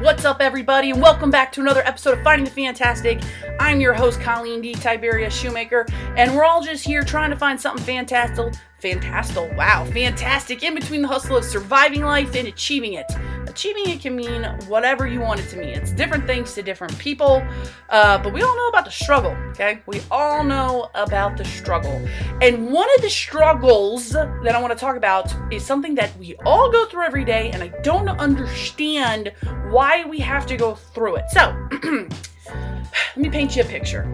What's up, everybody, and welcome back to another episode of Finding the Fantastic. I'm your host, Colleen D. Tiberius Shoemaker, and we're all just here trying to find something fantastic, fantastic, wow, fantastic in between the hustle of surviving life and achieving it. Achieving it can mean whatever you want it to mean. It's different things to different people, uh, but we all know about the struggle, okay? We all know about the struggle. And one of the struggles that I want to talk about is something that we all go through every day, and I don't understand why we have to go through it. So, let me paint you a picture.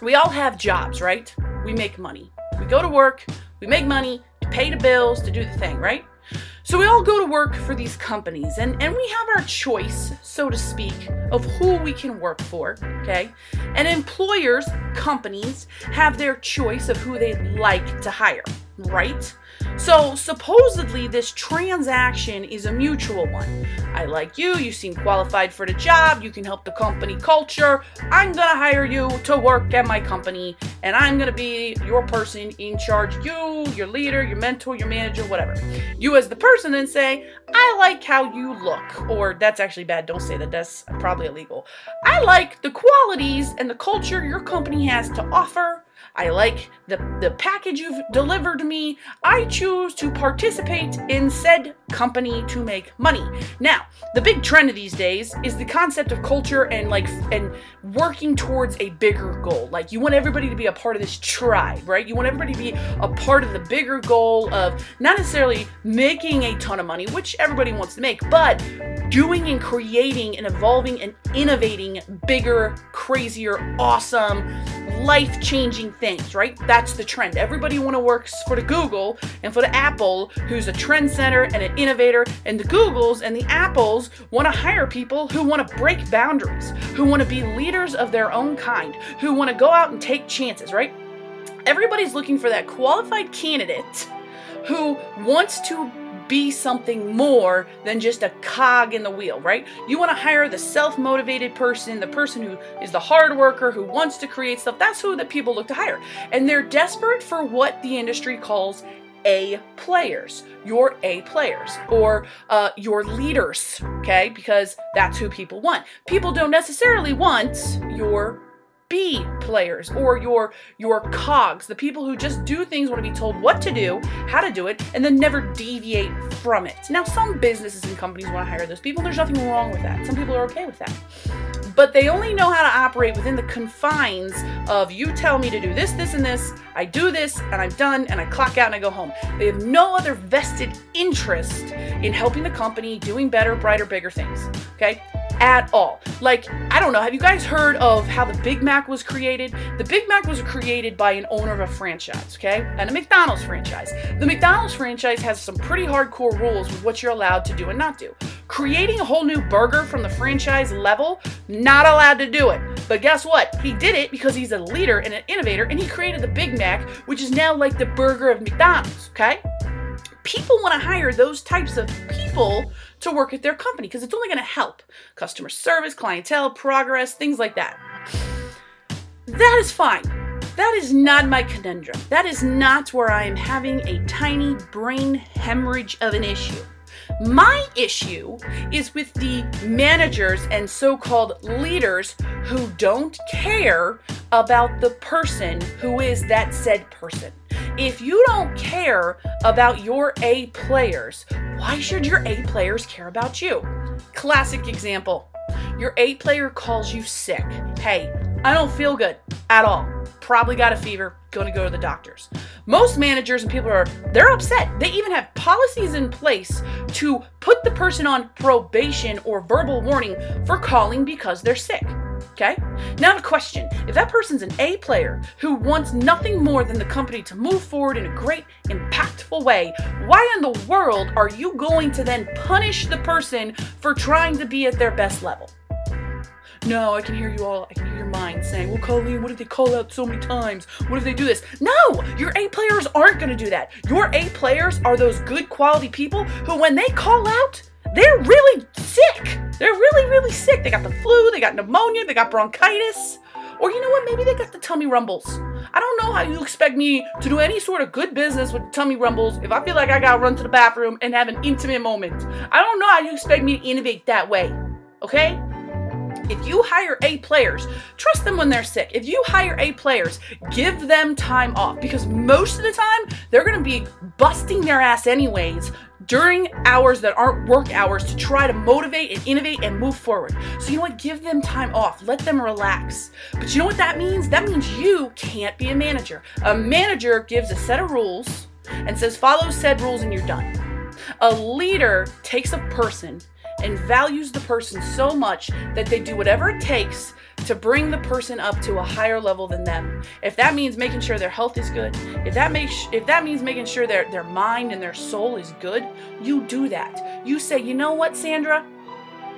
We all have jobs, right? We make money. We go to work, we make money to pay the bills, to do the thing, right? So we all go to work for these companies and, and we have our choice, so to speak, of who we can work for, okay? And employers, companies, have their choice of who they'd like to hire, right? So supposedly this transaction is a mutual one. I like you, you seem qualified for the job, you can help the company culture. I'm gonna hire you to work at my company, and I'm gonna be your person in charge. You, your leader, your mentor, your manager, whatever. You as the person then say, I like how you look. Or that's actually bad, don't say that, that's probably illegal. I like the qualities and the culture your company has to offer. I like the, the package you've delivered me. I choose to participate in said company to make money. Now, the big trend of these days is the concept of culture and like and working towards a bigger goal. Like you want everybody to be a part of this tribe, right? You want everybody to be a part of the bigger goal of not necessarily making a ton of money, which everybody wants to make, but doing and creating and evolving and innovating bigger, crazier, awesome, life changing things, right? That's the trend. Everybody want to work for the Google and for the Apple, who's a trend center and an innovator, and the Googles and the Apples want to hire people who want to break boundaries, who want to be leaders of their own kind, who want to go out and take chances, right? Everybody's looking for that qualified candidate who wants to be something more than just a cog in the wheel, right? You want to hire the self motivated person, the person who is the hard worker, who wants to create stuff. That's who the people look to hire. And they're desperate for what the industry calls a players, your A players, or uh, your leaders, okay? Because that's who people want. People don't necessarily want your B players or your your cogs, the people who just do things want to be told what to do, how to do it, and then never deviate from it. Now, some businesses and companies want to hire those people. There's nothing wrong with that. Some people are okay with that. But they only know how to operate within the confines of you tell me to do this, this, and this. I do this, and I'm done, and I clock out and I go home. They have no other vested interest in helping the company doing better, brighter, bigger things. Okay? At all. Like, I don't know, have you guys heard of how the Big Mac was created? The Big Mac was created by an owner of a franchise, okay? And a McDonald's franchise. The McDonald's franchise has some pretty hardcore rules with what you're allowed to do and not do. Creating a whole new burger from the franchise level, not allowed to do it. But guess what? He did it because he's a leader and an innovator, and he created the Big Mac, which is now like the burger of McDonald's, okay? People want to hire those types of people to work at their company because it's only going to help customer service, clientele, progress, things like that. That is fine. That is not my conundrum. That is not where I am having a tiny brain hemorrhage of an issue. My issue is with the managers and so called leaders who don't care about the person who is that said person. If you don't care about your A players, why should your A players care about you? Classic example your A player calls you sick. Hey, I don't feel good at all. Probably got a fever, gonna go to the doctors. Most managers and people are, they're upset. They even have policies in place to put the person on probation or verbal warning for calling because they're sick. Okay? Now, the question if that person's an A player who wants nothing more than the company to move forward in a great, impactful way, why in the world are you going to then punish the person for trying to be at their best level? No, I can hear you all. I can hear your mind saying, Well, Colleen, what did they call out so many times? What if they do this? No, your A players aren't going to do that. Your A players are those good quality people who, when they call out, they're really. They're really, really sick. They got the flu, they got pneumonia, they got bronchitis. Or you know what? Maybe they got the tummy rumbles. I don't know how you expect me to do any sort of good business with tummy rumbles if I feel like I gotta run to the bathroom and have an intimate moment. I don't know how you expect me to innovate that way. Okay? If you hire A players, trust them when they're sick. If you hire A players, give them time off because most of the time they're going to be busting their ass anyways during hours that aren't work hours to try to motivate and innovate and move forward. So, you know what? Give them time off. Let them relax. But you know what that means? That means you can't be a manager. A manager gives a set of rules and says, follow said rules and you're done. A leader takes a person and values the person so much that they do whatever it takes to bring the person up to a higher level than them. If that means making sure their health is good, if that makes if that means making sure their their mind and their soul is good, you do that. You say, "You know what, Sandra?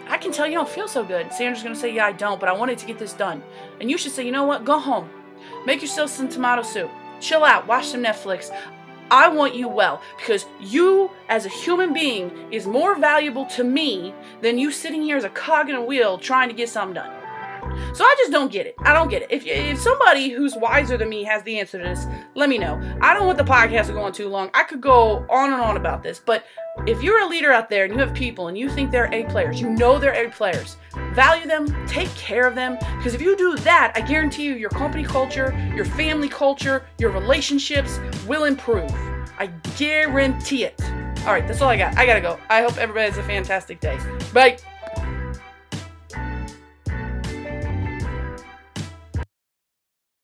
I can tell you don't feel so good." Sandra's going to say, "Yeah, I don't, but I wanted to get this done." And you should say, "You know what? Go home. Make yourself some tomato soup. Chill out, watch some Netflix. I want you well because you, as a human being, is more valuable to me than you sitting here as a cog in a wheel trying to get something done. So I just don't get it. I don't get it. If, if somebody who's wiser than me has the answer to this, let me know. I don't want the podcast to go on too long. I could go on and on about this, but if you're a leader out there and you have people and you think they're A players, you know they're A players, value them, take care of them, because if you do that, I guarantee you your company culture, your family culture, your relationships will improve. I guarantee it. All right, that's all I got. I gotta go. I hope everybody has a fantastic day. Bye.